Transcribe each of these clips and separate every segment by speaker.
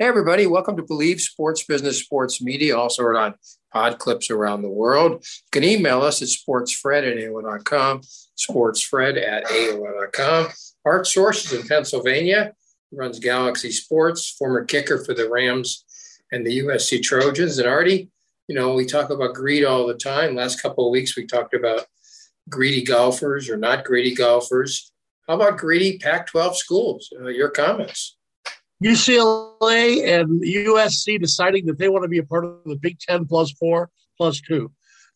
Speaker 1: Hey, everybody, welcome to Believe Sports Business Sports Media, also heard on pod clips around the world. You can email us at sportsfred at AOL.com, sportsfred at AOL.com. Art Sources in Pennsylvania runs Galaxy Sports, former kicker for the Rams and the USC Trojans. And Artie, you know, we talk about greed all the time. Last couple of weeks, we talked about greedy golfers or not greedy golfers. How about greedy Pac 12 schools? Uh, your comments.
Speaker 2: UCLA and USC deciding that they want to be a part of the Big Ten plus four plus two.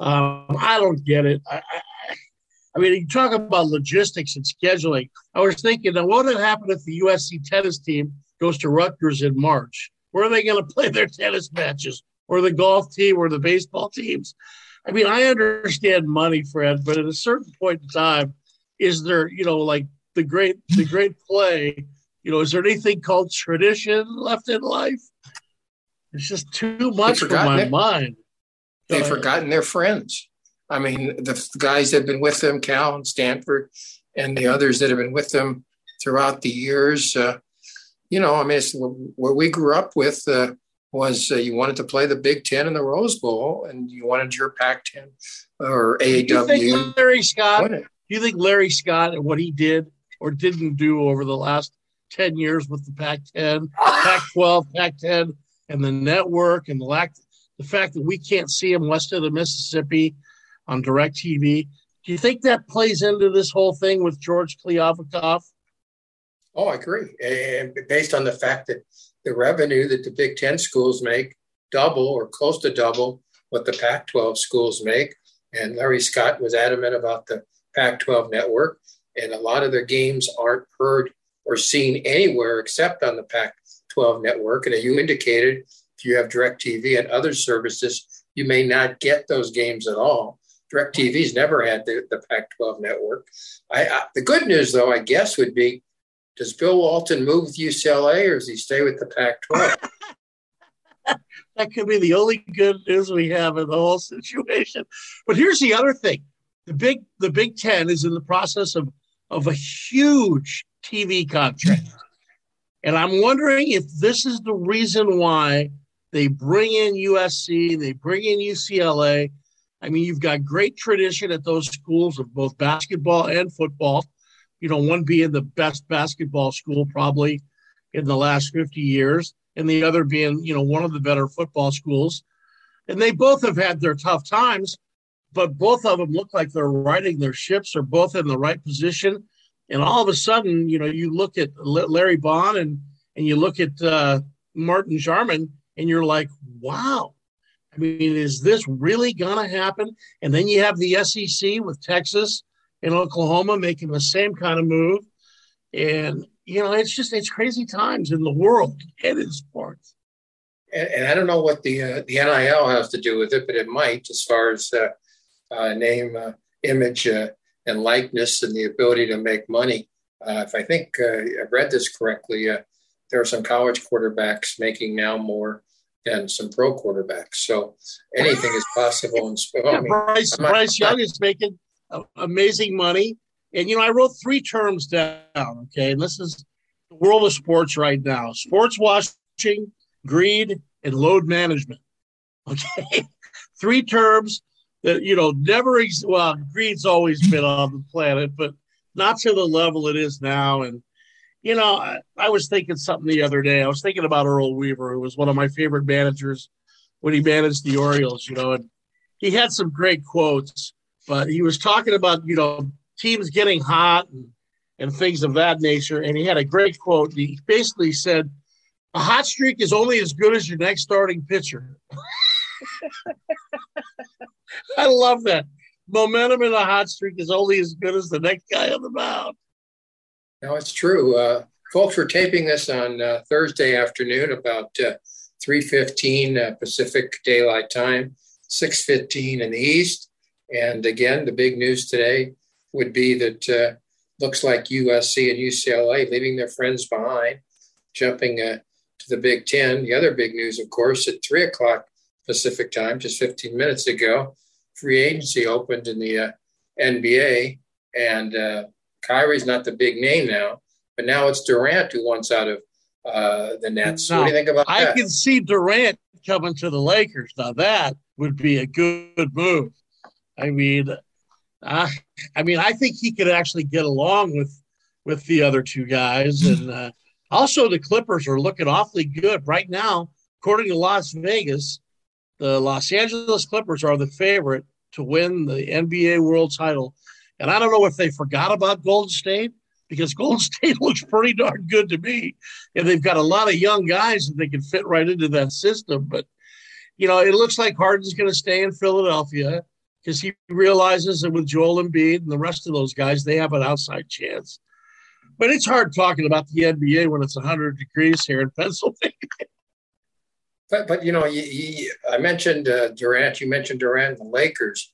Speaker 2: Um, I don't get it. I, I, I, mean, you talk about logistics and scheduling. I was thinking, now what would happen if the USC tennis team goes to Rutgers in March? Where are they going to play their tennis matches? Or the golf team or the baseball teams? I mean, I understand money, Fred, but at a certain point in time, is there, you know, like the great the great play you know, is there anything called tradition left in life? It's just too much for my it. mind.
Speaker 1: They've forgotten their friends. I mean, the guys that have been with them, Cal and Stanford, and the others that have been with them throughout the years. Uh, you know, I mean, it's what we grew up with uh, was uh, you wanted to play the Big Ten and the Rose Bowl, and you wanted your Pac-10 or AAW.
Speaker 2: Do you think Larry Scott? Do you think Larry Scott and what he did or didn't do over the last 10 years with the Pac 10, Pac 12, Pac 10, and the network, and the lack, the fact that we can't see them west of the Mississippi on DirecTV. Do you think that plays into this whole thing with George Kliavkoff?
Speaker 1: Oh, I agree. And based on the fact that the revenue that the Big Ten schools make double or close to double what the Pac 12 schools make. And Larry Scott was adamant about the Pac 12 network. And a lot of their games aren't heard or seen anywhere except on the Pac 12 network. And as you indicated, if you have DirecTV and other services, you may not get those games at all. DirecTV's never had the, the Pac 12 network. I, I, the good news, though, I guess, would be does Bill Walton move with UCLA or does he stay with the Pac 12?
Speaker 2: that could be the only good news we have in the whole situation. But here's the other thing the Big, the Big Ten is in the process of, of a huge TV contract. And I'm wondering if this is the reason why they bring in USC, they bring in UCLA. I mean, you've got great tradition at those schools of both basketball and football. You know, one being the best basketball school probably in the last 50 years, and the other being, you know, one of the better football schools. And they both have had their tough times, but both of them look like they're riding their ships, are both in the right position and all of a sudden, you know, you look at Larry Bond and and you look at uh, Martin Jarmond, and you're like, wow. I mean, is this really going to happen? And then you have the SEC with Texas and Oklahoma making the same kind of move. And, you know, it's just, it's crazy times in the world and in sports.
Speaker 1: And, and I don't know what the, uh, the NIL has to do with it, but it might as far as uh, name, uh, image, uh, and likeness and the ability to make money. Uh, if I think uh, I've read this correctly, uh, there are some college quarterbacks making now more than some pro quarterbacks. So anything is possible. In,
Speaker 2: well, yeah, I mean, Bryce, Bryce Young is making amazing money. And, you know, I wrote three terms down, okay? And this is the world of sports right now sports watching, greed, and load management. Okay. three terms that you know never ex- well greed's always been on the planet but not to the level it is now. And you know I, I, was thinking something the other day. I was thinking about earl weaver who was one of my favorite managers when he managed the orioles you know and he had some great quotes but he was talking about you know teams getting hot and, and things of that nature and he had a great quote. He basically said a hot streak is only as good as your next starting pitcher I love that. Momentum in a hot streak is only as good as the next guy on the mound.
Speaker 1: No, it's true. Uh, folks, we're taping this on uh, Thursday afternoon about uh, 3.15 uh, Pacific Daylight Time, 6.15 in the East. And again, the big news today would be that uh, looks like USC and UCLA leaving their friends behind, jumping uh, to the Big Ten. The other big news, of course, at 3 o'clock Pacific time, just 15 minutes ago, free agency opened in the uh, NBA, and uh, Kyrie's not the big name now, but now it's Durant who wants out of uh, the Nets. Now, what do you think about
Speaker 2: I
Speaker 1: that?
Speaker 2: can see Durant coming to the Lakers. Now that would be a good move. I mean, uh, I mean, I think he could actually get along with with the other two guys, and uh, also the Clippers are looking awfully good right now. According to Las Vegas, the Los Angeles Clippers are the favorite to win the NBA World Title, and I don't know if they forgot about Golden State because Golden State looks pretty darn good to me, and they've got a lot of young guys that they can fit right into that system. But you know, it looks like Harden's going to stay in Philadelphia because he realizes that with Joel Embiid and the rest of those guys, they have an outside chance. But it's hard talking about the NBA when it's 100 degrees here in Pennsylvania.
Speaker 1: But, but you know, you, you, I mentioned uh, Durant. You mentioned Durant and the Lakers.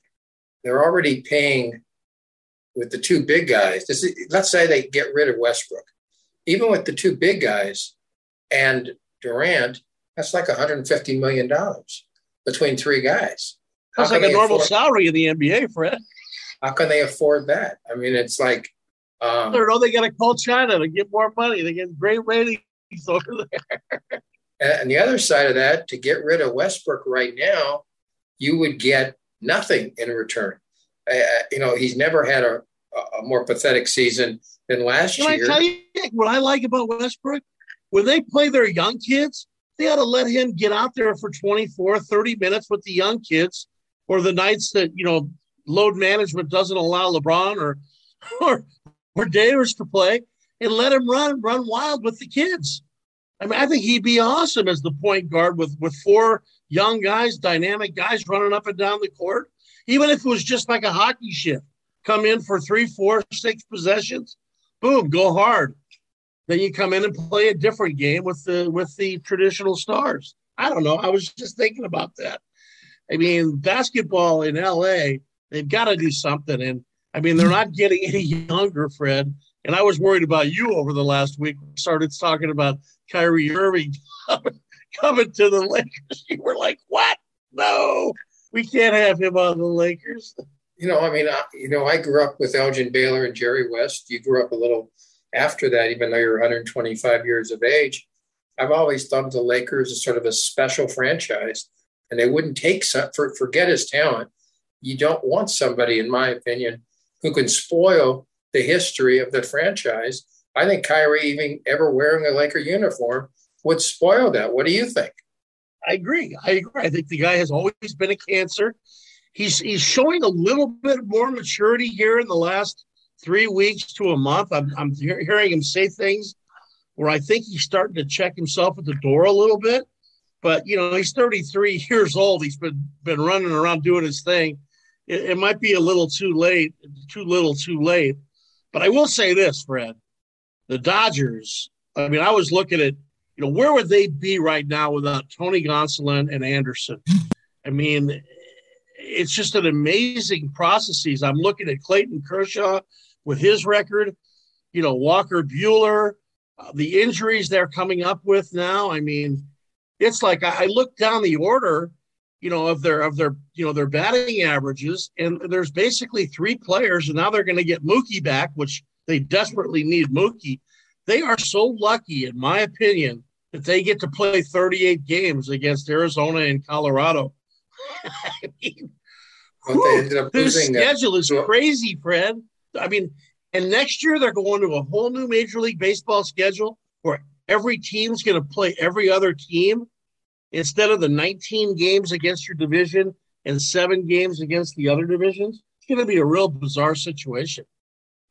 Speaker 1: They're already paying with the two big guys. This is, let's say they get rid of Westbrook. Even with the two big guys and Durant, that's like 150 million dollars between three guys.
Speaker 2: That's like a normal afford, salary in the NBA, Fred.
Speaker 1: How can they afford that? I mean, it's like
Speaker 2: um, I don't know. They got to call China to get more money. They get great ratings over there.
Speaker 1: And the other side of that, to get rid of Westbrook right now, you would get nothing in return. Uh, you know, he's never had a, a more pathetic season than last
Speaker 2: Can
Speaker 1: year.
Speaker 2: I tell you what I like about Westbrook? When they play their young kids, they ought to let him get out there for 24, 30 minutes with the young kids or the nights that, you know, load management doesn't allow LeBron or or or Davis to play and let him run run wild with the kids. I mean, I think he'd be awesome as the point guard with with four young guys, dynamic guys running up and down the court. Even if it was just like a hockey shift, come in for three, four, six possessions, boom, go hard. Then you come in and play a different game with the with the traditional stars. I don't know. I was just thinking about that. I mean, basketball in LA, they've got to do something. And I mean, they're not getting any younger, Fred. And I was worried about you over the last week. We started talking about Kyrie Irving coming to the Lakers. You were like, what? No, we can't have him on the Lakers.
Speaker 1: You know, I mean, I, you know, I grew up with Elgin Baylor and Jerry West. You grew up a little after that, even though you're 125 years of age. I've always thought the Lakers as sort of a special franchise, and they wouldn't take some, for, forget his talent. You don't want somebody, in my opinion, who can spoil the history of the franchise. I think Kyrie even ever wearing a Laker uniform would spoil that. What do you think?
Speaker 2: I agree. I agree. I think the guy has always been a cancer. He's he's showing a little bit more maturity here in the last three weeks to a month. I'm, I'm hearing him say things where I think he's starting to check himself at the door a little bit. But you know, he's 33 years old. He's been been running around doing his thing. It, it might be a little too late, too little, too late. But I will say this, Fred: the Dodgers. I mean, I was looking at, you know, where would they be right now without Tony Gonsolin and Anderson? I mean, it's just an amazing processes. I'm looking at Clayton Kershaw with his record, you know, Walker Buehler, uh, the injuries they're coming up with now. I mean, it's like I, I look down the order, you know, of their of their you know their batting averages, and there's basically three players, and now they're going to get Mookie back, which they desperately need Mookie. They are so lucky, in my opinion, that they get to play 38 games against Arizona and Colorado. I mean, whew, their schedule is crazy, Fred. I mean, and next year they're going to a whole new Major League Baseball schedule where every team's going to play every other team instead of the 19 games against your division and seven games against the other divisions. It's going to be a real bizarre situation.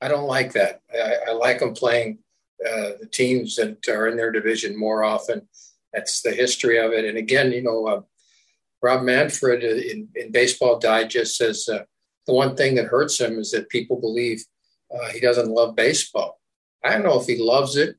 Speaker 1: I don't like that. I, I like them playing uh, the teams that are in their division more often. That's the history of it. And again, you know, uh, Rob Manfred in, in Baseball Digest says uh, the one thing that hurts him is that people believe uh, he doesn't love baseball. I don't know if he loves it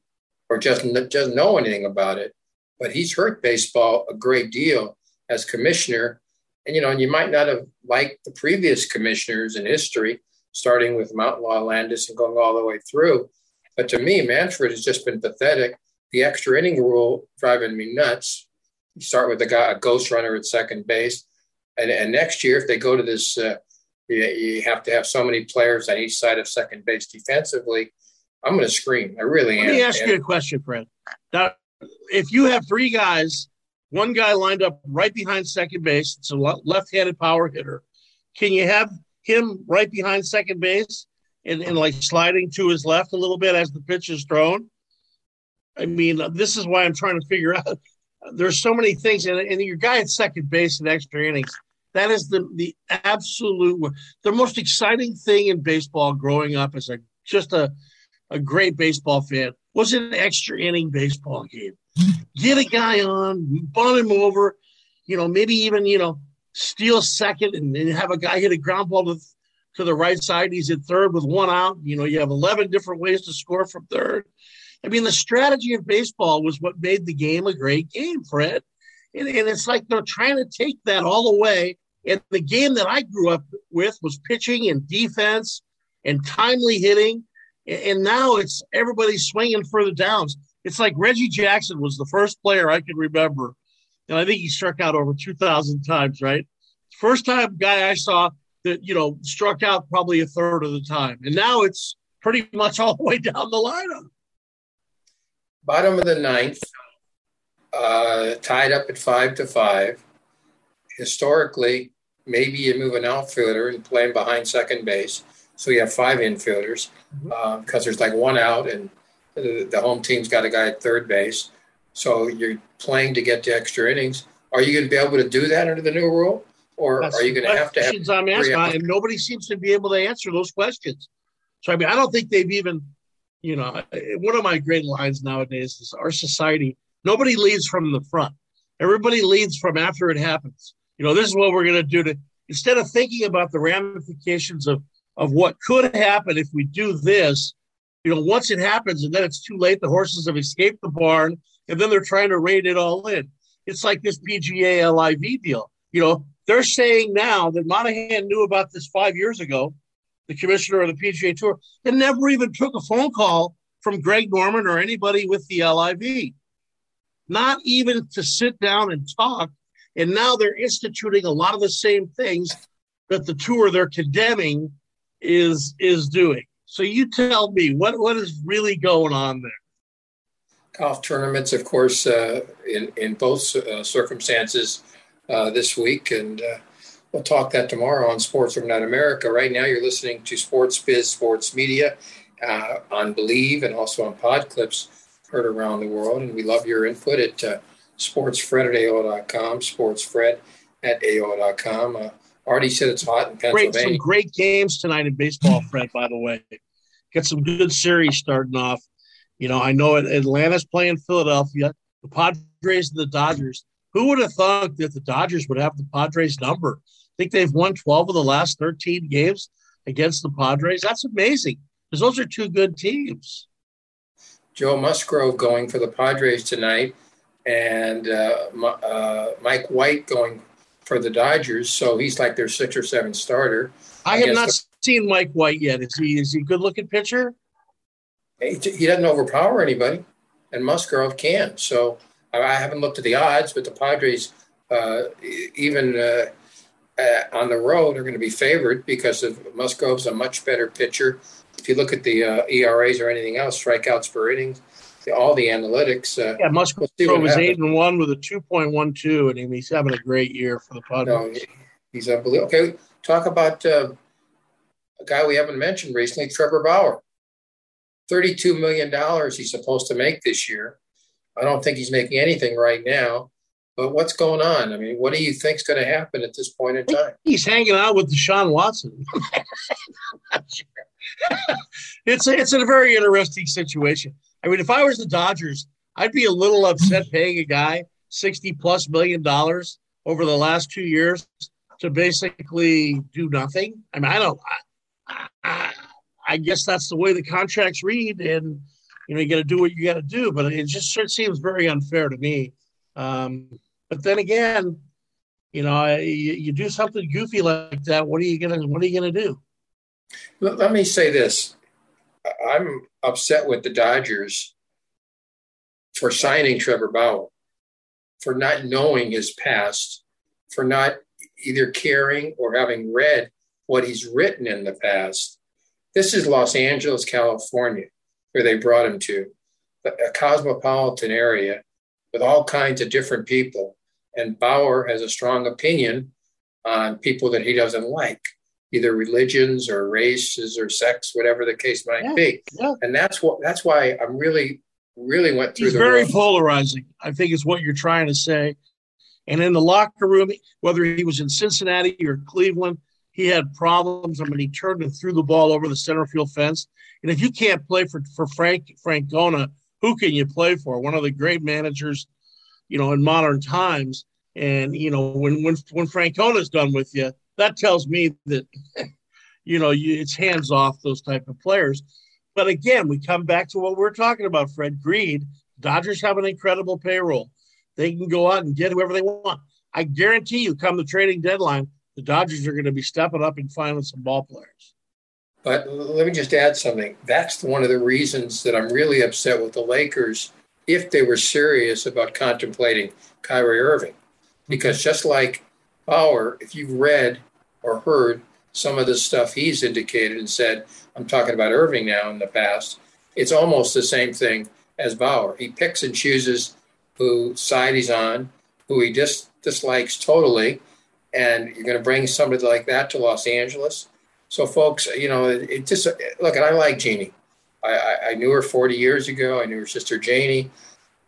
Speaker 1: or just doesn't know anything about it, but he's hurt baseball a great deal as commissioner. And you know, and you might not have liked the previous commissioners in history, starting with Mount Law Landis and going all the way through. But to me, Manfred has just been pathetic. The extra inning rule driving me nuts. You start with a guy, a ghost runner at second base, and, and next year, if they go to this uh, you, you have to have so many players on each side of second base defensively. I'm going to scream. I really
Speaker 2: Let
Speaker 1: am.
Speaker 2: Let me ask and, you a question, Fred. Now, if you have three guys, one guy lined up right behind second base, it's a left-handed power hitter. Can you have him right behind second base and, and like sliding to his left a little bit as the pitch is thrown? I mean, this is why I'm trying to figure out. There's so many things, and, and your guy at second base in extra innings. That is the the absolute the most exciting thing in baseball. Growing up as a just a a great baseball fan was an extra inning baseball game. Get a guy on, bunt him over, you know, maybe even you know steal second and, and have a guy hit a ground ball to, to the right side. He's at third with one out. You know, you have 11 different ways to score from third. I mean, the strategy of baseball was what made the game a great game, Fred. And, and it's like they're trying to take that all away. And the game that I grew up with was pitching and defense and timely hitting. And now it's everybody swinging for the downs. It's like Reggie Jackson was the first player I can remember. And I think he struck out over 2,000 times, right? First time guy I saw that, you know, struck out probably a third of the time. And now it's pretty much all the way down the lineup
Speaker 1: bottom of the ninth, uh, tied up at five to five. Historically, maybe you move an outfielder and play him behind second base, so you have five infielders because mm-hmm. uh, there's like one out and the, the home team's got a guy at third base. So you're playing to get to extra innings. Are you going to be able to do that under the new rule, or That's are you going to have to have?
Speaker 2: questions I'm asking, and nobody seems to be able to answer those questions. So I mean, I don't think they've even you know, one of my great lines nowadays is our society, nobody leads from the front. Everybody leads from after it happens. You know, this is what we're going to do to, instead of thinking about the ramifications of, of what could happen if we do this, you know, once it happens and then it's too late, the horses have escaped the barn and then they're trying to rein it all in. It's like this PGA LIV deal. You know, they're saying now that Monahan knew about this five years ago the commissioner of the PGA Tour, and never even took a phone call from Greg Norman or anybody with the LIV. Not even to sit down and talk. And now they're instituting a lot of the same things that the tour they're condemning is is doing. So you tell me what what is really going on there?
Speaker 1: Golf tournaments, of course, uh, in in both uh, circumstances uh, this week, and uh, We'll talk that tomorrow on Sports Overnight America. Right now, you're listening to Sports Biz Sports Media uh, on Believe and also on Pod Clips heard around the world. And we love your input at uh, sportsfred at AOL.com, sportsfred at AOL.com. Artie said it's hot in Pennsylvania.
Speaker 2: Great, some great games tonight in baseball, Fred, by the way. get some good series starting off. You know, I know Atlanta's playing Philadelphia, the Padres and the Dodgers. Who would have thought that the Dodgers would have the Padres number? I think they've won 12 of the last 13 games against the Padres. That's amazing because those are two good teams.
Speaker 1: Joe Musgrove going for the Padres tonight, and uh, uh, Mike White going for the Dodgers. So he's like their six or seven starter.
Speaker 2: I have not the, seen Mike White yet. Is he is he a good looking pitcher?
Speaker 1: He, he doesn't overpower anybody, and Musgrove can. So I haven't looked at the odds, but the Padres, uh, even uh, uh, on the road are going to be favored because of Musgrove's a much better pitcher. If you look at the uh, ERAs or anything else, strikeouts per inning, all the analytics. Uh,
Speaker 2: yeah, Musgrove we'll was eight and one with a two point one two, and he's having a great year for the Padres. No,
Speaker 1: he's unbelievable. Okay, talk about uh, a guy we haven't mentioned recently, Trevor Bauer. Thirty-two million dollars he's supposed to make this year. I don't think he's making anything right now. But what's going on? I mean, what do you think is going to happen at this point in time?
Speaker 2: He's hanging out with Deshaun Watson. it's a, it's a very interesting situation. I mean, if I was the Dodgers, I'd be a little upset paying a guy sixty plus million dollars over the last two years to basically do nothing. I mean, I don't. I, I, I guess that's the way the contracts read, and you know you got to do what you got to do. But it just it seems very unfair to me. Um, but then again, you know, you, you do something goofy like that. What are you gonna What are you gonna do?
Speaker 1: Let me say this: I'm upset with the Dodgers for signing Trevor Bauer, for not knowing his past, for not either caring or having read what he's written in the past. This is Los Angeles, California, where they brought him to, a cosmopolitan area with all kinds of different people. And Bauer has a strong opinion on people that he doesn't like, either religions or races or sex, whatever the case might yeah, be. Yeah. And that's what that's why I'm really, really went through.
Speaker 2: He's very polarizing. I think is what you're trying to say. And in the locker room, whether he was in Cincinnati or Cleveland, he had problems. I mean, he turned and threw the ball over the center field fence. And if you can't play for, for Frank Francona, who can you play for? One of the great managers, you know, in modern times. And you know, when when when Francona's done with you, that tells me that you know you, it's hands off those type of players. But again, we come back to what we're talking about, Fred Greed. Dodgers have an incredible payroll. They can go out and get whoever they want. I guarantee you, come the trading deadline, the Dodgers are going to be stepping up and finding some ball players.
Speaker 1: But let me just add something. That's one of the reasons that I'm really upset with the Lakers if they were serious about contemplating Kyrie Irving. Because just like Bauer, if you've read or heard some of the stuff he's indicated and said, I'm talking about Irving now in the past, it's almost the same thing as Bauer. He picks and chooses who side he's on, who he dis- dislikes totally, and you're going to bring somebody like that to Los Angeles. So, folks, you know, it, it just look. And I like Jeanie. I, I, I, knew her 40 years ago. I knew her sister Janie.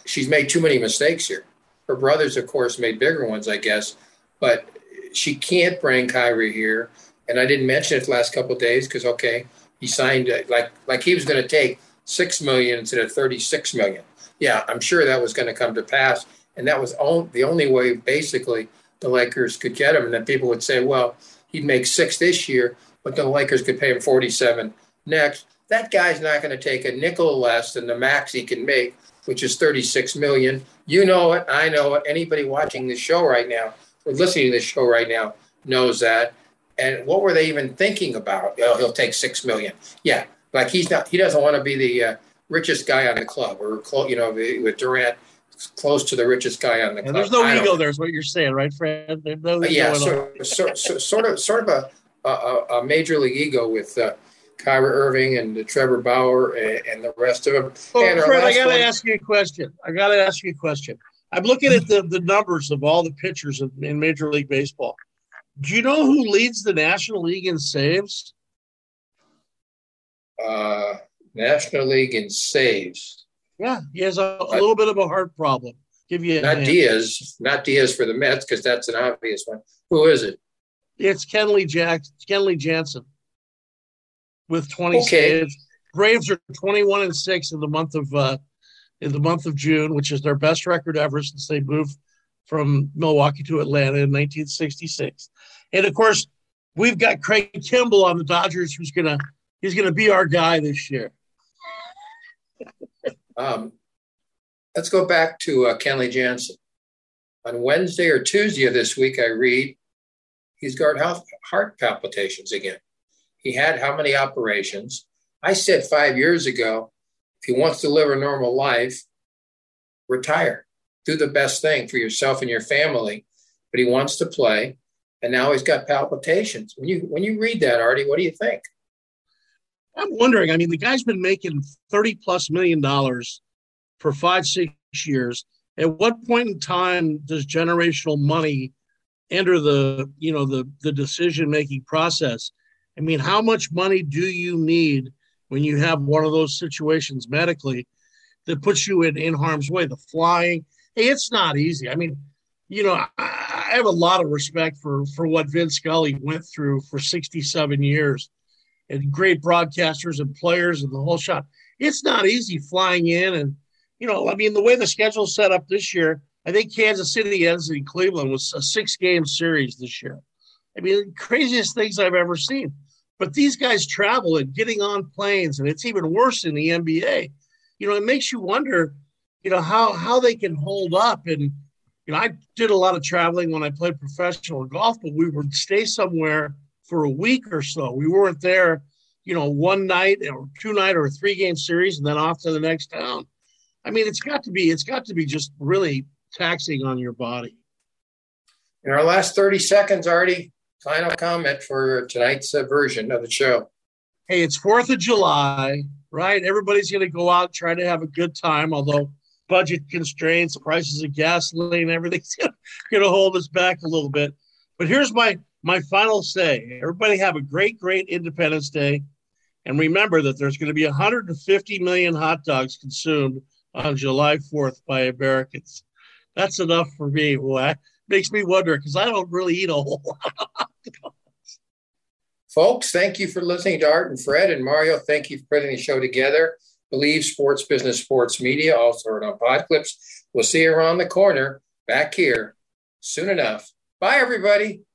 Speaker 1: She's made too many mistakes here. Her brothers, of course, made bigger ones, I guess. But she can't bring Kyrie here. And I didn't mention it the last couple days because okay, he signed uh, like like he was going to take six million instead of 36 million. Yeah, I'm sure that was going to come to pass, and that was all, the only way basically the Lakers could get him. And then people would say, well, he'd make six this year, but the Lakers could pay him 47 next. That guy's not going to take a nickel less than the max he can make, which is 36 million. You know it. I know it. Anybody watching this show right now listening to this show right now knows that. And what were they even thinking about? Oh, he'll take six million. Yeah, like he's not. He doesn't want to be the uh, richest guy on the club, or close. you know, with Durant close to the richest guy on the club.
Speaker 2: there's no ego there, is what you're saying, right, Fred?
Speaker 1: No yeah, so, so, so, sort of, sort of a, a, a major league ego with uh, Kyrie Irving and uh, Trevor Bauer and, and, the rest of them.
Speaker 2: Oh, Fred, I got to ask you a question. I got to ask you a question. I'm looking at the, the numbers of all the pitchers in, in Major League Baseball. Do you know who leads the National League in saves?
Speaker 1: Uh, National League in saves.
Speaker 2: Yeah, he has a, a little bit of a heart problem. Give you
Speaker 1: not Diaz, not Diaz for the Mets because that's an obvious one. Who is it?
Speaker 2: It's Kenley Jack, Kenley Jansen, with twenty okay. saves. Braves are twenty-one and six in the month of uh, in the month of June, which is their best record ever since they moved from Milwaukee to Atlanta in 1966. And of course, we've got Craig Kimbrel on the Dodgers, who's gonna he's gonna be our guy this year.
Speaker 1: Um, let's go back to uh, Kenley Jansen. On Wednesday or Tuesday of this week, I read he's got heart palpitations again. He had how many operations? I said five years ago, he wants to live a normal life, retire. Do the best thing for yourself and your family. But he wants to play, and now he's got palpitations. When you when you read that, Artie, what do you think?
Speaker 2: I'm wondering. I mean, the guy's been making thirty plus million dollars for five, six years. At what point in time does generational money enter the you know the the decision making process? I mean, how much money do you need when you have one of those situations medically that puts you in, in harm's way? The flying, hey, it's not easy. I mean, you know, I, I have a lot of respect for for what Vince Scully went through for 67 years and great broadcasters and players and the whole shot. It's not easy flying in and you know, I mean, the way the schedule's set up this year, I think Kansas City ends in Cleveland was a six game series this year. I mean, the craziest things I've ever seen. But these guys travel and getting on planes, and it's even worse in the NBA. You know, it makes you wonder, you know, how how they can hold up. And you know, I did a lot of traveling when I played professional golf, but we would stay somewhere for a week or so. We weren't there, you know, one night or two night or a three game series and then off to the next town. I mean, it's got to be it's got to be just really taxing on your body.
Speaker 1: In our last 30 seconds, Artie, final comment for tonight's uh, version of the show.
Speaker 2: Hey, it's 4th of July, right? Everybody's going to go out, and try to have a good time, although budget constraints, prices of gasoline, everything's going to hold us back a little bit. But here's my my final say: everybody have a great, great Independence Day, and remember that there's going to be 150 million hot dogs consumed on July 4th by Americans. That's enough for me. Well, makes me wonder because I don't really eat a whole lot.
Speaker 1: Folks, thank you for listening to Art and Fred and Mario. Thank you for putting the show together. Believe Sports Business Sports Media, also heard on Podclips. We'll see you around the corner back here soon enough. Bye, everybody.